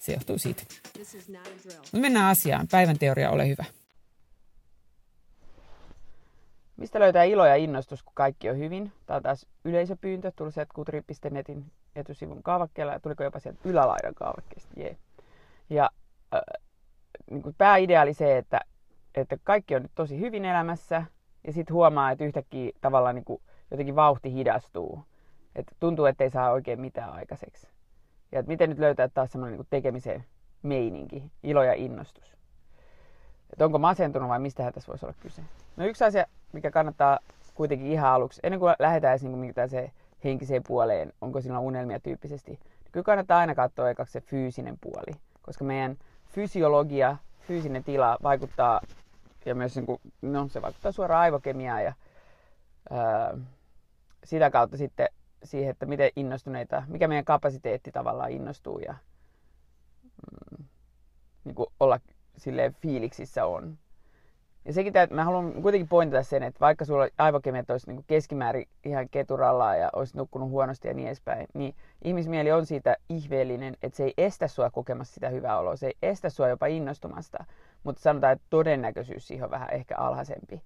se johtuu siitä. Mutta mennään asiaan. Päivän teoria, ole hyvä. Mistä löytää ilo ja innostus, kun kaikki on hyvin? Tämä on taas yleisöpyyntö. Tuli sieltä kutri.netin etusivun kaavakkeella ja tuliko jopa sieltä ylälaidan kaavakkeesta. Jee. Ja äh, niin kuin pääidea oli se, että, että kaikki on nyt tosi hyvin elämässä ja sitten huomaa, että yhtäkkiä tavallaan niin kuin jotenkin vauhti hidastuu. Että tuntuu, että ei saa oikein mitään aikaiseksi. Ja että miten nyt löytää taas semmoinen niin tekemisen meininki, ilo ja innostus. Että onko masentunut vai mistä tässä voisi olla kyse. No yksi asia, mikä kannattaa kuitenkin ihan aluksi, ennen kuin lähdetään edes niin se henkiseen puoleen, onko sillä unelmia tyyppisesti, niin kyllä kannattaa aina katsoa ekaksi se fyysinen puoli, koska meidän fysiologia, fyysinen tila vaikuttaa, ja myös niin kuin, no, se vaikuttaa suoraan aivokemiaan ja ää, sitä kautta sitten siihen, että miten innostuneita, mikä meidän kapasiteetti tavallaan innostuu ja mm, niin kuin olla silleen fiiliksissä on. Ja sekin, että mä haluan kuitenkin pointata sen, että vaikka sulla aivokemiat olisi niin keskimäärin ihan keturalla ja olisi nukkunut huonosti ja niin edespäin, niin ihmismieli on siitä ihmeellinen, että se ei estä sua kokemasta sitä hyvää oloa, se ei estä sua jopa innostumasta, mutta sanotaan, että todennäköisyys siihen on vähän ehkä alhaisempi.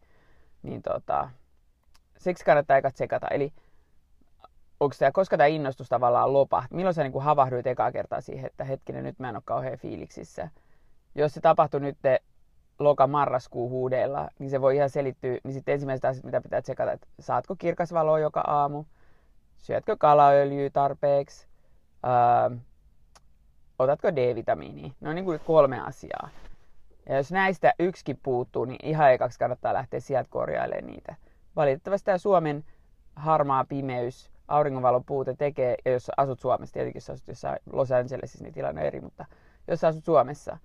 Niin tota, siksi kannattaa eka tsekata. Eli onko koska tämä innostus tavallaan lopahti, milloin sä niin kuin havahduit ekaa kertaa siihen, että hetkinen, nyt mä en ole kauhean fiiliksissä. Jos se tapahtui nyt loka-marraskuu huudeilla, niin se voi ihan selittyä. Niin sitten ensimmäiset asiat, mitä pitää tsekata, että saatko kirkasvaloa joka aamu, syötkö kalaöljyä tarpeeksi, öö, otatko D-vitamiinia. No niin kuin kolme asiaa. Ja jos näistä yksikin puuttuu, niin ihan ekaksi kannattaa lähteä sieltä korjailemaan niitä. Valitettavasti tämä Suomen harmaa pimeys, auringonvalon puute tekee, ja jos asut Suomessa, tietenkin jos asut jossain Los Angelesissa, niin tilanne on eri, mutta jos asut Suomessa,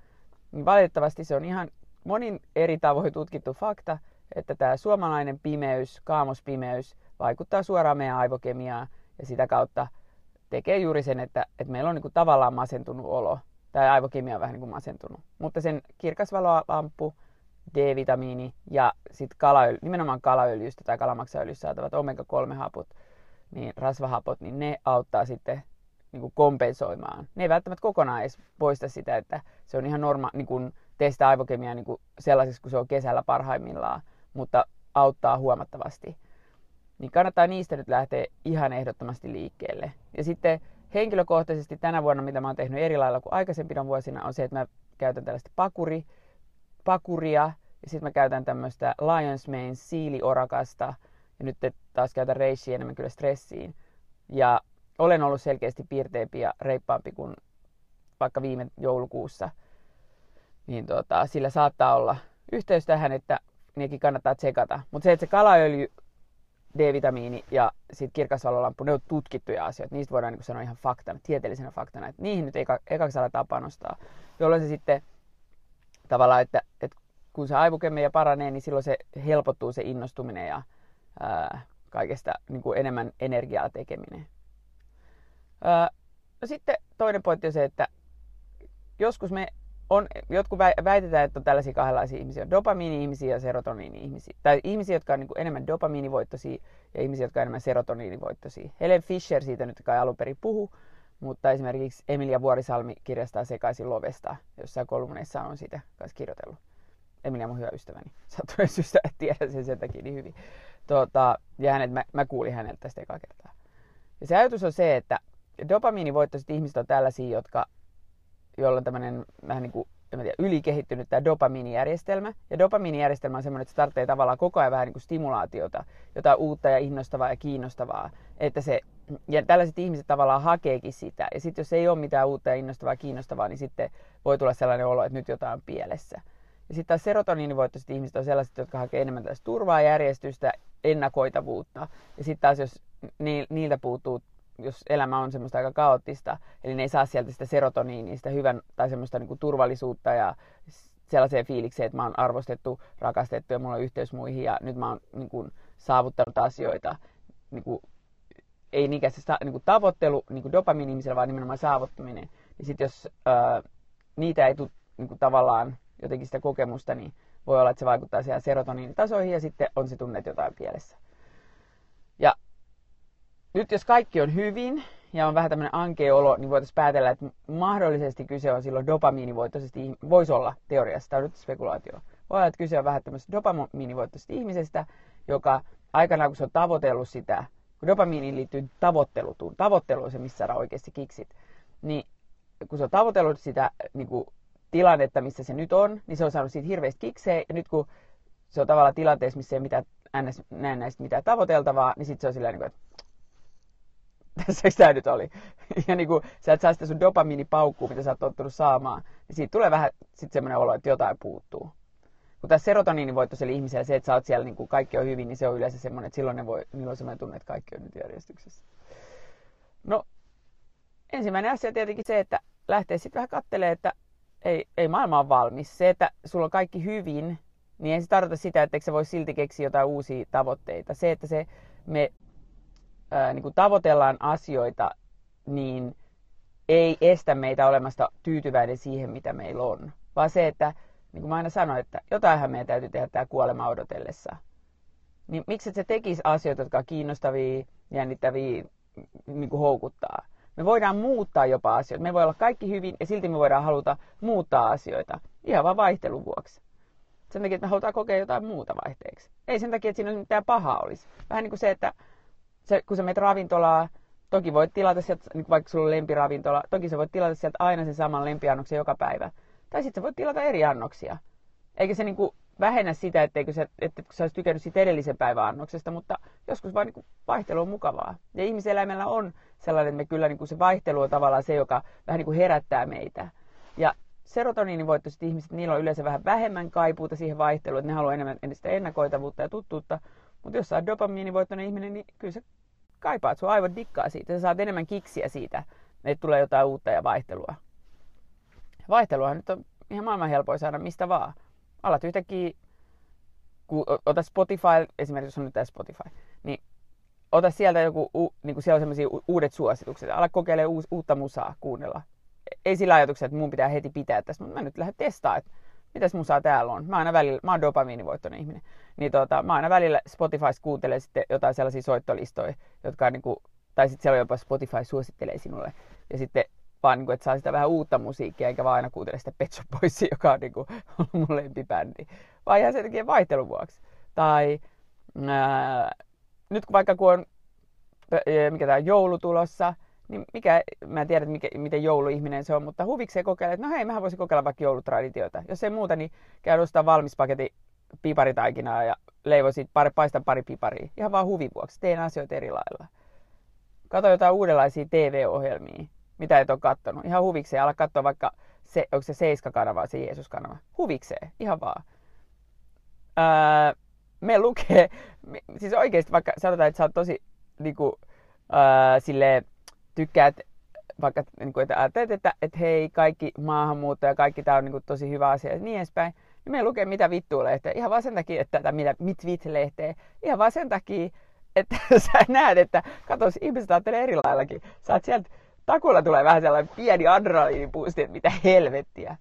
niin valitettavasti se on ihan monin eri tavoin tutkittu fakta, että tämä suomalainen pimeys, kaamospimeys vaikuttaa suoraan meidän aivokemiaan ja sitä kautta tekee juuri sen, että, että meillä on niin kuin tavallaan masentunut olo. Tai aivokemia on vähän niin kuin masentunut. Mutta sen kirkasvalolampu, D-vitamiini ja sitten kalaöljy, nimenomaan kalaöljystä tai kalamaksaöljystä saatavat omega-3-hapot, niin rasvahapot, niin ne auttaa sitten niin kuin kompensoimaan. Ne ei välttämättä kokonaan edes poista sitä, että se on ihan norma, niin kuin sitä aivokemiaa niin sellaisessa kuin se on kesällä parhaimmillaan, mutta auttaa huomattavasti. Niin kannattaa niistä nyt lähteä ihan ehdottomasti liikkeelle. Ja sitten henkilökohtaisesti tänä vuonna, mitä mä oon tehnyt eri lailla kuin aikaisempina vuosina, on se, että mä käytän tällaista pakuri, pakuria, ja sitten mä käytän tämmöistä Lion's Mane siiliorakasta, ja nyt taas käytän reissiä enemmän kyllä stressiin. Ja olen ollut selkeästi piirteempi ja reippaampi kuin vaikka viime joulukuussa – niin tota, sillä saattaa olla yhteys tähän, että nekin kannattaa tsekata. Mutta se, että se kalaöljy, D-vitamiini ja sitten kirkasvalolamppu, ne on tutkittuja asioita. Niistä voidaan niin sanoa ihan faktana, tieteellisenä faktana, että niihin nyt eka, ekaksi aletaan panostaa. Jolloin se sitten tavallaan, että, että kun se aivokemia paranee, niin silloin se helpottuu se innostuminen ja ää, kaikesta niin kuin enemmän energiaa tekeminen. Ää, no sitten toinen pointti on se, että joskus me on, jotkut väitetään, että on tällaisia kahdenlaisia ihmisiä. On dopamiini-ihmisiä ja serotoniini-ihmisiä. Tai ihmisiä, jotka on niin kuin enemmän dopamiinivoittoisia ja ihmisiä, jotka on enemmän serotoniinivoittoisia. Helen Fisher siitä nyt kai alun perin puhu, mutta esimerkiksi Emilia Vuorisalmi kirjastaa sekaisin Lovesta, jossa kolumneissa on siitä kanssa kirjoitellut. Emilia mun hyvä ystäväni. Sattuneet syystä, että tiedän sen sen takia niin hyvin. Tota, ja hänet, mä, mä kuulin häneltä tästä ekaa kertaa. Ja se ajatus on se, että dopamiinivoittoiset ihmiset on tällaisia, jotka, joilla on tämmöinen vähän niin kuin en tiedä, ylikehittynyt tämä dopamiinijärjestelmä. Ja dopamiinijärjestelmä on semmoinen, että se tarvitsee tavallaan koko ajan vähän niin kuin stimulaatiota, jotain uutta ja innostavaa ja kiinnostavaa. Että se, ja tällaiset ihmiset tavallaan hakeekin sitä. Ja sitten jos ei ole mitään uutta ja innostavaa ja kiinnostavaa, niin sitten voi tulla sellainen olo, että nyt jotain on pielessä. Ja sitten taas serotoniinivoittoiset ihmiset on sellaiset, jotka hakee enemmän tästä turvaa, järjestystä, ennakoitavuutta. Ja sitten taas jos niiltä puuttuu jos elämä on semmoista aika kaoottista, eli ne ei saa sieltä sitä serotoniinia, sitä hyvän tai semmoista niin kuin turvallisuutta ja sellaiseen fiilikseen, että mä oon arvostettu, rakastettu ja mulla on yhteys muihin ja nyt mä oon niin kuin, saavuttanut asioita. Niin kuin, ei niinkään se niin kuin, tavoittelu niin kuin dopamiini ihmisellä, vaan nimenomaan saavuttaminen. Niin sitten jos ää, niitä ei tule niin kuin, tavallaan jotenkin sitä kokemusta, niin voi olla, että se vaikuttaa siellä serotoniinitasoihin ja sitten on se tunne jotain pielessä. Ja nyt jos kaikki on hyvin ja on vähän tämmöinen ankea olo, niin voitaisiin päätellä, että mahdollisesti kyse on silloin dopamiinivoittoisesta, voisi olla teoriassa, tämä on nyt spekulaatio. Voi olla, että kyse on vähän tämmöisestä dopamiinivoittoisesta ihmisestä, joka aikanaan kun se on tavoitellut sitä, kun dopamiiniin liittyy tavoittelutuun, tavoittelu on se, missä saadaan oikeasti kiksit, niin kun se on tavoitellut sitä niin kuin, tilannetta, missä se nyt on, niin se on saanut siitä hirveästi kiksejä, ja nyt kun se on tavallaan tilanteessa, missä ei mitään, näin näistä mitään tavoiteltavaa, niin sitten se on silleen, niin että tässä tämä nyt oli. Ja niin kuin, sä et saa sitä sun dopamiinipaukkuu, mitä sä oot tottunut saamaan, niin siitä tulee vähän sitten semmoinen olo, että jotain puuttuu. Kun tässä serotoniinivoittoisella ihmisellä se, että sä oot siellä, niin kuin kaikki on hyvin, niin se on yleensä semmoinen, että silloin ne voi, niillä on semmoinen tunne, että kaikki on nyt järjestyksessä. No, ensimmäinen asia tietenkin se, että lähtee sitten vähän katselemaan, että ei, ei maailma ole valmis. Se, että sulla on kaikki hyvin, niin ei se tarkoita sitä, että se voi silti keksiä jotain uusia tavoitteita. Se, että se, me ää, niin kuin tavoitellaan asioita, niin ei estä meitä olemasta tyytyväinen siihen, mitä meillä on. Vaan se, että niin kuin mä aina sanoin, että jotainhan meidän täytyy tehdä tämä kuolema odotellessa. Niin miksi se tekisi asioita, jotka on kiinnostavia, jännittäviä, niin kuin houkuttaa. Me voidaan muuttaa jopa asioita. Me voi olla kaikki hyvin ja silti me voidaan haluta muuttaa asioita. Ihan vaan vaihtelun vuoksi. Sen takia, että me halutaan kokea jotain muuta vaihteeksi. Ei sen takia, että siinä mitään pahaa olisi. Vähän niin kuin se, että se, kun sä menet ravintolaa, toki voit tilata sieltä, niin vaikka sulla on lempiravintola, toki sä voit tilata sieltä aina sen saman lempiannoksen joka päivä. Tai sitten sä voit tilata eri annoksia. Eikä se niinku vähennä sitä, etteikö sä, että sä olisit tykännyt siitä edellisen päivän annoksesta, mutta joskus vaan niinku vaihtelu on mukavaa. Ja ihmiseläimellä on sellainen, että me kyllä niinku se vaihtelu on tavallaan se, joka vähän niinku herättää meitä. Ja serotoniinivoittoiset ihmiset, niillä on yleensä vähän vähemmän kaipuuta siihen vaihteluun, että ne haluaa enemmän sitä ennakoitavuutta ja tuttuutta. Mutta jos sä oot dopamiinivoittoinen ihminen, niin kyllä se kaipaat, sun aivot dikkaa siitä. Sä saat enemmän kiksiä siitä, että tulee jotain uutta ja vaihtelua. Vaihtelua nyt on ihan maailman helpoin saada mistä vaan. Alat yhtäkkiä, kun ota Spotify, esimerkiksi jos on nyt tämä Spotify, niin ota sieltä joku, niin kuin siellä on sellaisia uudet suositukset. Ala kokeile uus, uutta musaa kuunnella. Ei sillä ajatuksella, että mun pitää heti pitää tässä, mutta mä nyt lähden testaamaan, että mitäs musaa täällä on. Mä aina välillä, mä oon dopamiinivoittoinen ihminen. Niin tota, mä aina välillä Spotifys kuuntelen sitten jotain sellaisia soittolistoja, jotka on niinku, tai sitten siellä on jopa Spotify suosittelee sinulle. Ja sitten vaan niinku, että saa sitä vähän uutta musiikkia, eikä vaan aina kuuntele sitä Pet Shop joka on niinku, ollut mun lempibändi. Vaan ihan sen takia vaihtelun vuoksi. Tai ää, nyt kun vaikka kun on mikä tämä joulu tulossa, niin mikä, mä en tiedä, mikä, miten jouluihminen se on, mutta huvikseen kokeilla, että no hei, mähän voisin kokeilla vaikka joulutraditioita. Jos ei muuta, niin käy ostaa valmis paketti piparitaikinaa ja leivon siitä pari, paistan pari piparia. Ihan vaan huvin vuoksi. Teen asioita eri lailla. Kato jotain uudenlaisia TV-ohjelmia, mitä et ole kattonut. Ihan huvikseen. Ala katsoa vaikka, se, onko se Seiska-kanava, se Jeesus-kanava. Huvikseen. Ihan vaan. Öö, me lukee, siis oikeasti vaikka sanotaan, että sä oot tosi niinku, öö, silleen, tykkäät vaikka niin kuin, että ajattelet, että, että hei, kaikki maahanmuutto ja kaikki tämä on niin kuin, tosi hyvä asia ja niin edespäin, niin me lukee mitä vittua lehteä. Ihan vaan sen takia, että tätä mitä mit vit lehteä. Ihan vaan sen takia, että sä näet, että katos, ihmiset ajattelee eri laillakin. Sä oot sieltä, takulla tulee vähän sellainen pieni adrenaliinipuusti, että mitä helvettiä.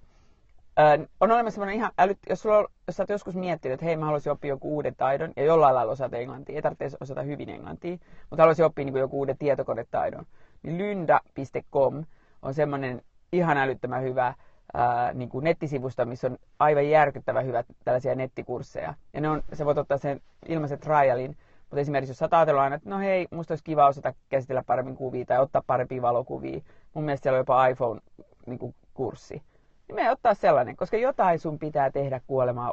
Öö, on olemassa semmoinen ihan älyt, jos, sulla on, jos sä oot joskus miettinyt, että hei mä haluaisin oppia joku uuden taidon ja jollain lailla osata englantia, ei tarvitse osata hyvin englantia, mutta haluaisin oppia niin joku uuden tietokonetaidon, niin lynda.com on semmoinen ihan älyttömän hyvä ää, niin kuin nettisivusta, missä on aivan järkyttävän hyvät tällaisia nettikursseja. Ja ne on, sä voit ottaa sen ilmaisen trialin, mutta esimerkiksi jos sä ajatellut aina, että no hei, musta olisi kiva osata käsitellä paremmin kuvia tai ottaa parempia valokuvia. Mun mielestä siellä on jopa iPhone-kurssi. Niin, niin me ottaa sellainen, koska jotain sun pitää tehdä kuolemaa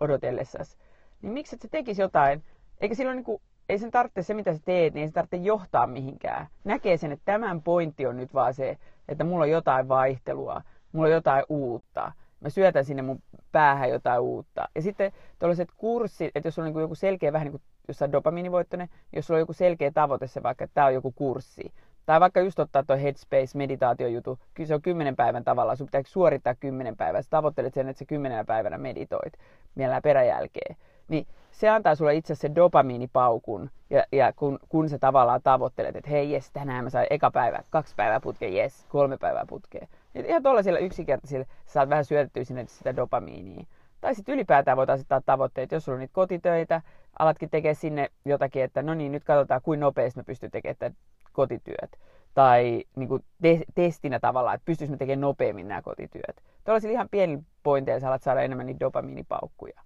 odotellessasi. Niin miksi et sä tekisi jotain, eikä silloin niin kuin, ei sen tarvitse se, mitä sä teet, niin ei se tarvitse johtaa mihinkään. Näkee sen, että tämän pointti on nyt vaan se, että mulla on jotain vaihtelua, mulla on jotain uutta. Mä syötän sinne mun päähän jotain uutta. Ja sitten tuollaiset kurssit, että jos on niin joku selkeä, vähän niin kuin jos on dopaminivoittoinen, jos sulla on joku selkeä tavoite se vaikka, että tämä on joku kurssi. Tai vaikka just ottaa tuo Headspace meditaatiojutu, kyllä se on kymmenen päivän tavalla, sun pitää suorittaa kymmenen päivää. Sä tavoittelet sen, että se kymmenenä päivänä meditoit mielellään peräjälkeen. Niin se antaa sulle itse asiassa dopamiinipaukun, ja, ja kun, kun sä tavallaan tavoittelet, että hei jes, tänään mä sain eka päivä, kaksi päivää putkeen, jes, kolme päivää putkeen. Niin ihan tuollaisilla yksinkertaisilla sä saat vähän syötettyä sinne sitä dopamiinia. Tai sitten ylipäätään voit asettaa tavoitteet, jos sulla on niitä kotitöitä, alatkin tekee sinne jotakin, että no niin, nyt katsotaan, kuinka nopeasti mä pystyn tekemään kotityöt. Tai niin kuin te- testinä tavallaan, että pystyisikö tekemään nopeammin nämä kotityöt. Tuollaisilla ihan pieni pointeilla sä alat saada enemmän niitä dopamiinipaukkuja.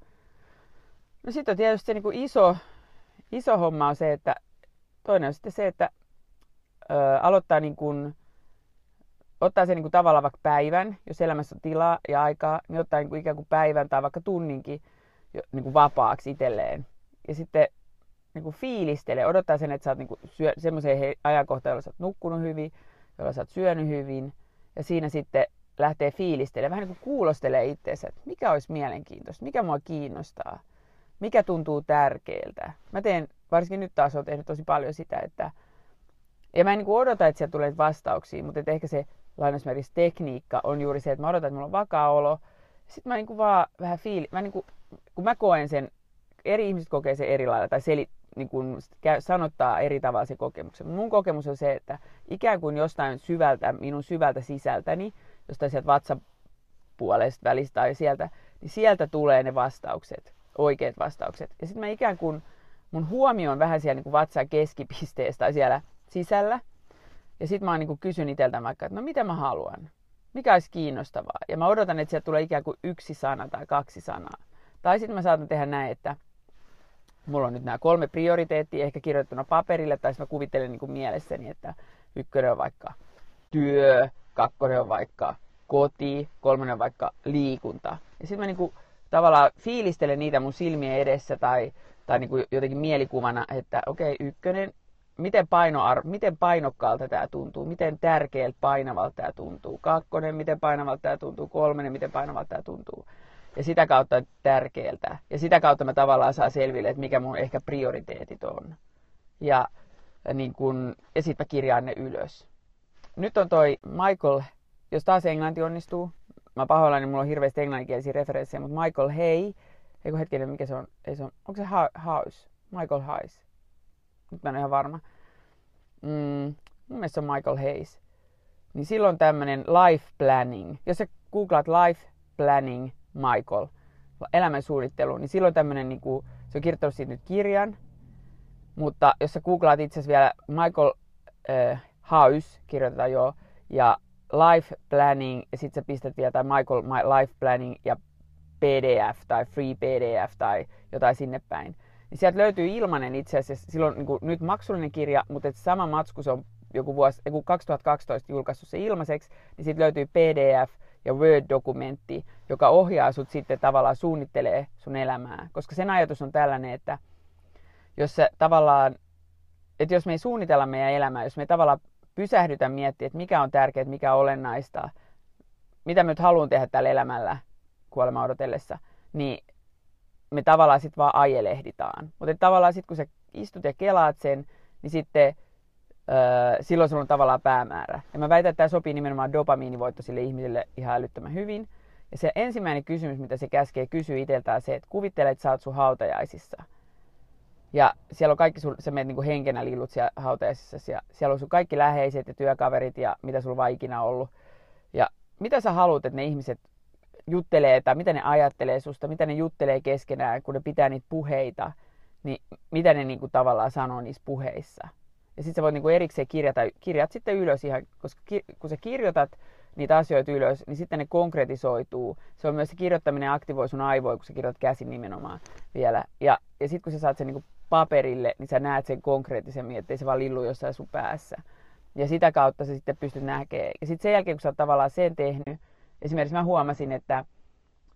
No sitten on tietysti se niin kuin iso, iso homma on se, että toinen on sitten se, että ö, aloittaa niin kuin, ottaa sen niin kuin tavallaan vaikka päivän, jos elämässä on tilaa ja aikaa, niin ottaa niin kuin ikään kuin päivän tai vaikka tunninkin niin kuin vapaaksi itselleen. Ja sitten niin kuin fiilistelee, odottaa sen, että sä oot niin syö, semmoiseen ajankohtaan, jolla sä oot nukkunut hyvin, jolla sä oot syönyt hyvin. Ja siinä sitten lähtee fiilistelemään, vähän niin kuin kuulostelee itseensä, että mikä olisi mielenkiintoista, mikä mua kiinnostaa mikä tuntuu tärkeältä. Mä teen, varsinkin nyt taas olen tehnyt tosi paljon sitä, että ja mä en niin kuin odota, että sieltä tulee vastauksia, mutta että ehkä se lainausmerkissä tekniikka on juuri se, että mä odotan, että mulla on vakaa olo. Sitten mä niin kuin vaan vähän fiili, mä niin kuin, kun mä koen sen, eri ihmiset kokee sen eri lailla tai seli, niin kuin sanottaa eri tavalla se kokemuksen. Mun kokemus on se, että ikään kuin jostain syvältä, minun syvältä sisältäni, jostain sieltä vatsapuolesta välistä tai sieltä, niin sieltä tulee ne vastaukset oikeat vastaukset. Ja sitten mä ikään kuin, mun huomio on vähän siellä niin vatsan keskipisteessä tai siellä sisällä. Ja sitten mä niin kysyn itseltä vaikka, että no mitä mä haluan? Mikä olisi kiinnostavaa? Ja mä odotan, että sieltä tulee ikään kuin yksi sana tai kaksi sanaa. Tai sitten mä saatan tehdä näin, että mulla on nyt nämä kolme prioriteettia ehkä kirjoittuna paperille, tai mä kuvittelen niin kuin mielessäni, että ykkönen on vaikka työ, kakkonen on vaikka koti, kolmonen on vaikka liikunta. Ja sitten mä niin kuin tavallaan fiilistelen niitä mun silmien edessä tai, tai niin kuin jotenkin mielikuvana, että okei, okay, ykkönen, miten, painoar, miten painokkaalta tämä tuntuu, miten tärkeältä painavalta tämä tuntuu. Kakkonen, miten painavalta tämä tuntuu. Kolmonen, miten painavalta tämä tuntuu. Ja sitä kautta tärkeältä. Ja sitä kautta mä tavallaan saan selville, että mikä mun ehkä prioriteetit on. Ja, niin kun, ja sitten mä kirjaan ne ylös. Nyt on toi Michael, jos taas englanti onnistuu, mä pahoillani, mulla on hirveästi englanninkielisiä referenssejä, mutta Michael Hay, eikö hetkinen, mikä se on, ei se on, onko se House? Michael Hayes. Nyt mä en ole ihan varma. Mm, mun mielestä se on Michael Hayes. Niin silloin tämmönen life planning. Jos sä googlaat life planning Michael, elämän suunnittelu, niin silloin tämmönen, niin kuin, se on kirjoittanut siitä nyt kirjan, mutta jos sä googlaat itse asiassa vielä Michael äh, House, kirjoitetaan jo, ja life planning ja sitten sä pistät vielä tai Michael My Life Planning ja PDF tai Free PDF tai jotain sinne päin. Niin sieltä löytyy ilmanen itse asiassa, silloin niin kuin, nyt maksullinen kirja, mutta et sama matsku se on joku vuosi, joku 2012 julkaissut se ilmaiseksi, niin sitten löytyy PDF ja Word-dokumentti, joka ohjaa sut sitten tavallaan suunnittelee sun elämää. Koska sen ajatus on tällainen, että jos sä tavallaan, että jos me ei suunnitella meidän elämää, jos me tavallaan pysähdytä miettiä, että mikä on tärkeää, mikä on olennaista, mitä mä nyt haluan tehdä tällä elämällä kuolema odotellessa, niin me tavallaan sitten vaan ajelehditaan. Mutta tavallaan sitten kun sä istut ja kelaat sen, niin sitten silloin sulla on tavallaan päämäärä. Ja mä väitän, että tämä sopii nimenomaan dopamiinivoittoisille ihmisille ihan älyttömän hyvin. Ja se ensimmäinen kysymys, mitä se käskee kysyä itseltään, se, että kuvittele, että sä oot sun hautajaisissa – ja siellä on kaikki, sun, sä menet niin henkenä lillut siellä hautajaisissa ja siellä on sun kaikki läheiset ja työkaverit ja mitä sulla vaan ikinä ollut. Ja mitä sä haluat, että ne ihmiset juttelee tai mitä ne ajattelee susta, mitä ne juttelee keskenään, kun ne pitää niitä puheita, niin mitä ne niin kuin tavallaan sanoo niissä puheissa. Ja sitten sä voit niin kuin erikseen kirjata, kirjat sitten ylös ihan, koska ki, kun sä kirjoitat, niitä asioita ylös, niin sitten ne konkretisoituu. Se on myös se kirjoittaminen aktivoi sun aivoja, kun sä kirjoitat käsin nimenomaan vielä. Ja, ja sitten kun sä saat sen niin paperille, niin sä näet sen konkreettisemmin, ettei se vaan lillu jossain sun päässä. Ja sitä kautta sä sitten pystyt näkemään. Ja sitten sen jälkeen, kun sä oot tavallaan sen tehnyt, esimerkiksi mä huomasin, että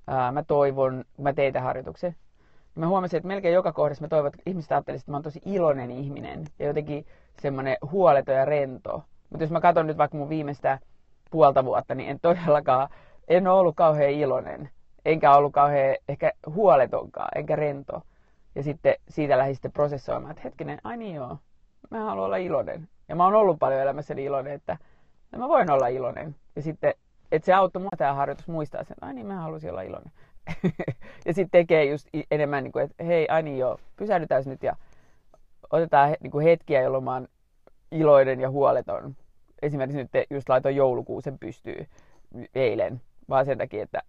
ää, mä toivon, kun mä tein tämän harjoituksen, niin mä huomasin, että melkein joka kohdassa mä toivon, että ihmiset ajattelisivat, että mä oon tosi iloinen ihminen ja jotenkin semmoinen huoleton ja rento. Mutta jos mä katson nyt vaikka mun viimeistä puolta vuotta, niin en todellakaan, en ole ollut kauhean iloinen, enkä ollut kauhean ehkä huoletonkaan, enkä rento. Ja sitten siitä lähdin sitten prosessoimaan, että hetkinen, ai niin joo, mä haluan olla iloinen. Ja mä oon ollut paljon elämässäni iloinen, että mä voin olla iloinen. Ja sitten, että se auttoi mua tämä harjoitus muistaa sen, ai niin, mä haluaisin olla iloinen. ja sitten tekee just enemmän, niin kuin, että hei, ai niin joo, pysähdytään nyt ja otetaan niin kuin hetkiä, jolloin mä oon iloinen ja huoleton. Esimerkiksi nyt just laitoin joulukuusen pystyy eilen, vaan sen takia, että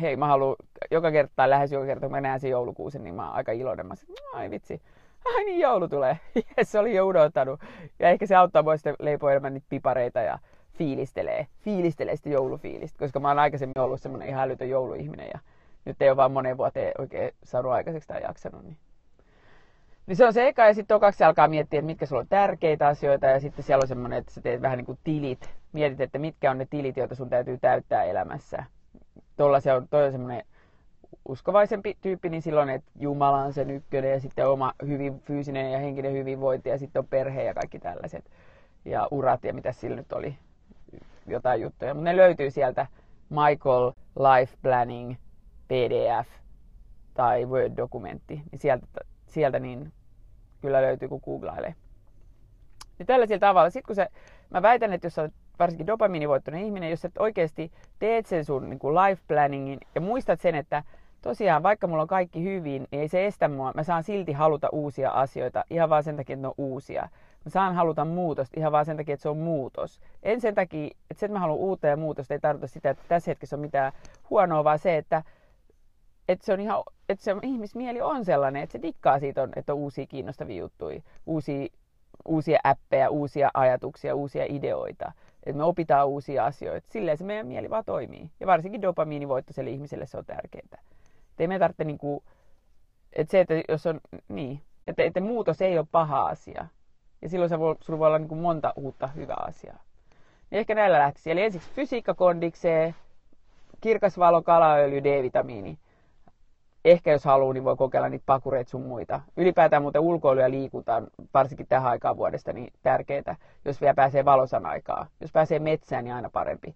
hei, mä haluan joka kerta, lähes joka kerta, kun mä näen sen joulukuusen, niin mä oon aika iloinen. Mä sanoin, ai vitsi, ai niin joulu tulee. Jes, se oli jo unohtanut. Ja ehkä se auttaa mua sitten leipoa enemmän niitä pipareita ja fiilistelee, fiilistelee sitä joulufiilistä, koska mä oon aikaisemmin ollut semmoinen ihan älytön jouluihminen ja nyt ei ole vaan moneen vuoteen oikein saanut aikaiseksi tai jaksanut. Niin. Niin se on se eka ja sitten tokaksi alkaa miettiä, että mitkä sulla on tärkeitä asioita ja sitten siellä on semmoinen, että sä teet vähän niin kuin tilit. Mietit, että mitkä on ne tilit, joita sun täytyy täyttää elämässä. Tuolla se on, toi on semmoinen uskovaisempi tyyppi, niin silloin, että Jumala on sen ykkönen ja sitten oma hyvin fyysinen ja henkinen hyvinvointi ja sitten on perhe ja kaikki tällaiset. Ja urat ja mitä sillä nyt oli, jotain juttuja. Mutta ne löytyy sieltä Michael Life Planning PDF tai Word-dokumentti. Niin sieltä, sieltä niin kyllä löytyy, kun googlailee. Niin tällaisella tavalla. Sitten kun se, mä väitän, että jos sä olet varsinkin dopamiinivoittoinen ihminen, jos et oikeasti teet sen sun niin kuin life planningin ja muistat sen, että tosiaan vaikka mulla on kaikki hyvin, niin ei se estä mua. Mä saan silti haluta uusia asioita ihan vaan sen takia, että ne on uusia. Mä saan haluta muutosta ihan vaan sen takia, että se on muutos. En sen takia, että se, että mä haluan uutta ja muutosta, ei tarkoita sitä, että tässä hetkessä on mitään huonoa, vaan se, että, että, se on ihan, että se ihmismieli on sellainen, että se dikkaa siitä, on, että on uusia kiinnostavia juttuja, uusia, uusia appeja, uusia ajatuksia, uusia ideoita. Että me opitaan uusia asioita. Silleen se meidän mieli vaan toimii. Ja varsinkin dopamiinivoittoiselle ihmiselle se on tärkeää. Ei me tarvitse niinku, että se, että jos on, niin, että, että muutos ei ole paha asia. Ja silloin se voi, sulla voi olla niinku monta uutta hyvää asiaa. Niin ehkä näillä lähtisi. Eli ensiksi fysiikka kondikseen, kirkas valo, kalaöljy, D-vitamiini. Ehkä jos haluaa, niin voi kokeilla niitä pakureita sun muita. Ylipäätään muuten ulkoilu ja liikunta varsinkin tähän aikaan vuodesta, niin tärkeää, jos vielä pääsee valosan aikaa. Jos pääsee metsään, niin aina parempi.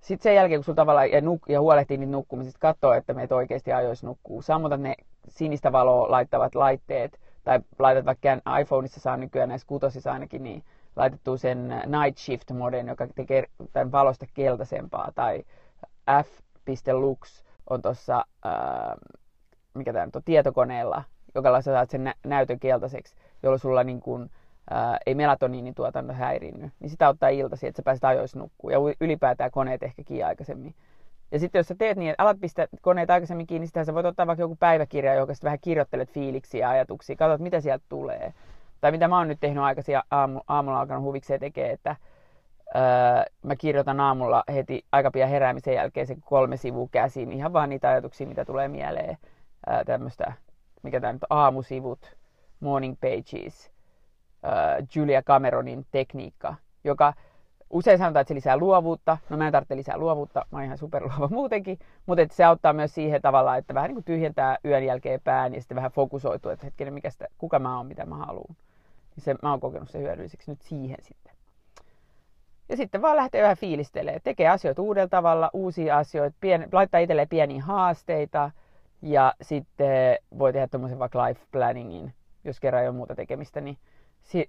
Sitten sen jälkeen, kun sulla tavallaan ja, nuk- ja huolehtii niitä nukkumisista, katsoo, että meet oikeasti ajoissa nukkuu. Sammutat ne sinistä valoa laittavat laitteet, tai laitat vaikka iPhoneissa saa nykyään näissä kutosissa ainakin, niin laitettu sen night shift moden, joka tekee tämän valosta keltaisempaa, tai f.lux on tuossa, mikä tämä on, tietokoneella, joka saat sen nä- näytön keltaiseksi, jolloin sulla niin kuin, ää, ei melatoniinituotanto häirinny, niin sitä ottaa iltasi, että sä pääset ajoissa nukkuu. Ja ylipäätään koneet ehkä kiinni aikaisemmin. Ja sitten jos sä teet niin, että alat pistää koneet aikaisemmin kiinni, niin sä voit ottaa vaikka joku päiväkirja, joka sitten vähän kirjoittelet fiiliksiä ja ajatuksia, katsot mitä sieltä tulee. Tai mitä mä oon nyt tehnyt aikaisin aamu, aamulla alkanut huvikseen tekee, että mä kirjoitan aamulla heti aika pian heräämisen jälkeen se kolme sivua käsin, ihan vaan niitä ajatuksia, mitä tulee mieleen. Öö, tämmöistä, mikä tämä nyt aamusivut, morning pages, äh, Julia Cameronin tekniikka, joka usein sanotaan, että se lisää luovuutta. No mä en tarvitse lisää luovuutta, mä oon ihan superluova muutenkin, mutta se auttaa myös siihen tavalla, että vähän niin kuin tyhjentää yön jälkeen pään ja sitten vähän fokusoituu, että hetkinen, mikä sitä, kuka mä oon, mitä mä haluan. Se, mä oon kokenut sen hyödylliseksi nyt siihen sitten. Ja sitten vaan lähtee vähän fiilistelemään, tekee asioita uudella tavalla, uusia asioita, pien, laittaa itselleen pieniä haasteita ja sitten voi tehdä tuommoisen vaikka life planningin, jos kerran ei ole muuta tekemistä, niin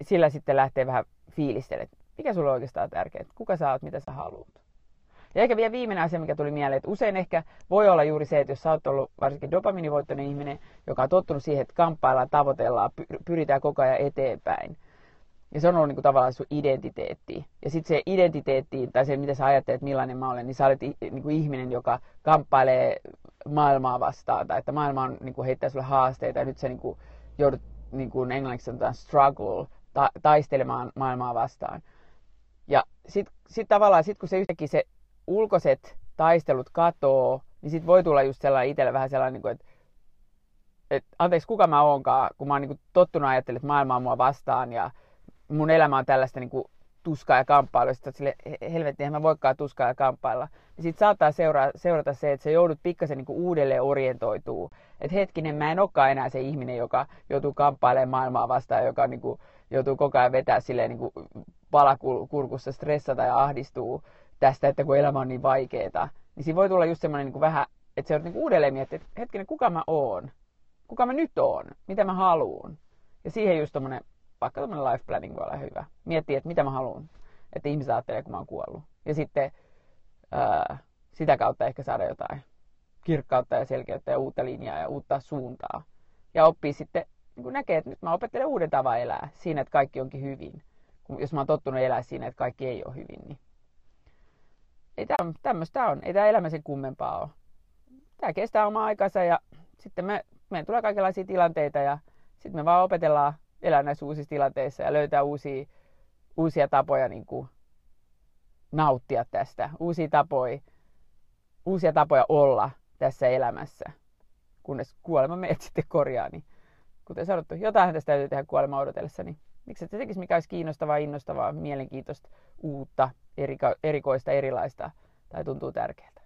sillä sitten lähtee vähän fiilistelemään, mikä sulle on oikeastaan tärkeää, kuka sä oot, mitä sä haluat. Ja ehkä vielä viimeinen asia, mikä tuli mieleen, että usein ehkä voi olla juuri se, että jos sä oot ollut varsinkin dopaminivoittoinen ihminen, joka on tottunut siihen, että kamppaillaan, tavoitellaan, pyritään koko ajan eteenpäin. Ja se on ollut niin kuin tavallaan sun identiteetti. Ja sitten se identiteetti, tai se mitä sä ajattelet, millainen mä olen, niin sä olet niin kuin ihminen, joka kamppailee maailmaa vastaan. Tai että maailma on, niin kuin heittää sulle haasteita ja nyt sä niin kuin joudut niin kuin englanniksi sanotaan struggle, ta- taistelemaan maailmaa vastaan. Ja sitten sit tavallaan, sit kun se yhtäkkiä se ulkoiset taistelut katoo, niin sit voi tulla just sellainen itselle vähän sellainen, niin kuin, että et, anteeksi, kuka mä oonkaan, kun mä oon niin tottunut ajattelemaan, että maailma on mua vastaan ja mun elämä on tällaista niin kuin, tuskaa ja kamppailua, sitten sille helvetti, mä voikaan tuskaa ja kamppailla. Niin sit saattaa seuraa, seurata se, että se joudut pikkasen niin uudelleen orientoituu. Että hetkinen, mä en olekaan enää se ihminen, joka joutuu kamppailemaan maailmaa vastaan, joka niin kuin, joutuu koko ajan vetää silleen niin kuin palakurkussa stressata ja ahdistuu tästä, että kun elämä on niin vaikeeta. Niin siinä voi tulla just semmoinen niin vähän, että se on niin uudelleen miettiä, että hetkinen, kuka mä oon? Kuka mä nyt oon? Mitä mä haluun? Ja siihen just tommonen, vaikka tommonen life planning voi olla hyvä. Miettiä, että mitä mä haluan. Että ihmiset ajattelee, kun mä oon kuollut. Ja sitten ää, sitä kautta ehkä saada jotain kirkkautta ja selkeyttä ja uutta linjaa ja uutta suuntaa. Ja oppii sitten, niin kun näkee, että nyt mä opettelen uuden tavan elää siinä, että kaikki onkin hyvin. Jos mä oon tottunut elää siinä, että kaikki ei ole hyvin, niin ei tämmöistä on. Ei tämä elämä sen kummempaa ole. Tämä kestää omaa aikansa ja sitten me, meidän tulee kaikenlaisia tilanteita ja sitten me vaan opetellaan elää näissä uusissa tilanteissa ja löytää uusia, uusia tapoja niin kuin nauttia tästä. Uusia tapoja, uusia tapoja olla tässä elämässä, kunnes kuolema meidät sitten korjaa. Niin, kuten sanottu, jotain tästä täytyy tehdä kuolema odotellessa, niin miksi se tekisi mikä olisi kiinnostavaa, innostavaa, mielenkiintoista, uutta, eriko, erikoista, erilaista tai tuntuu tärkeältä.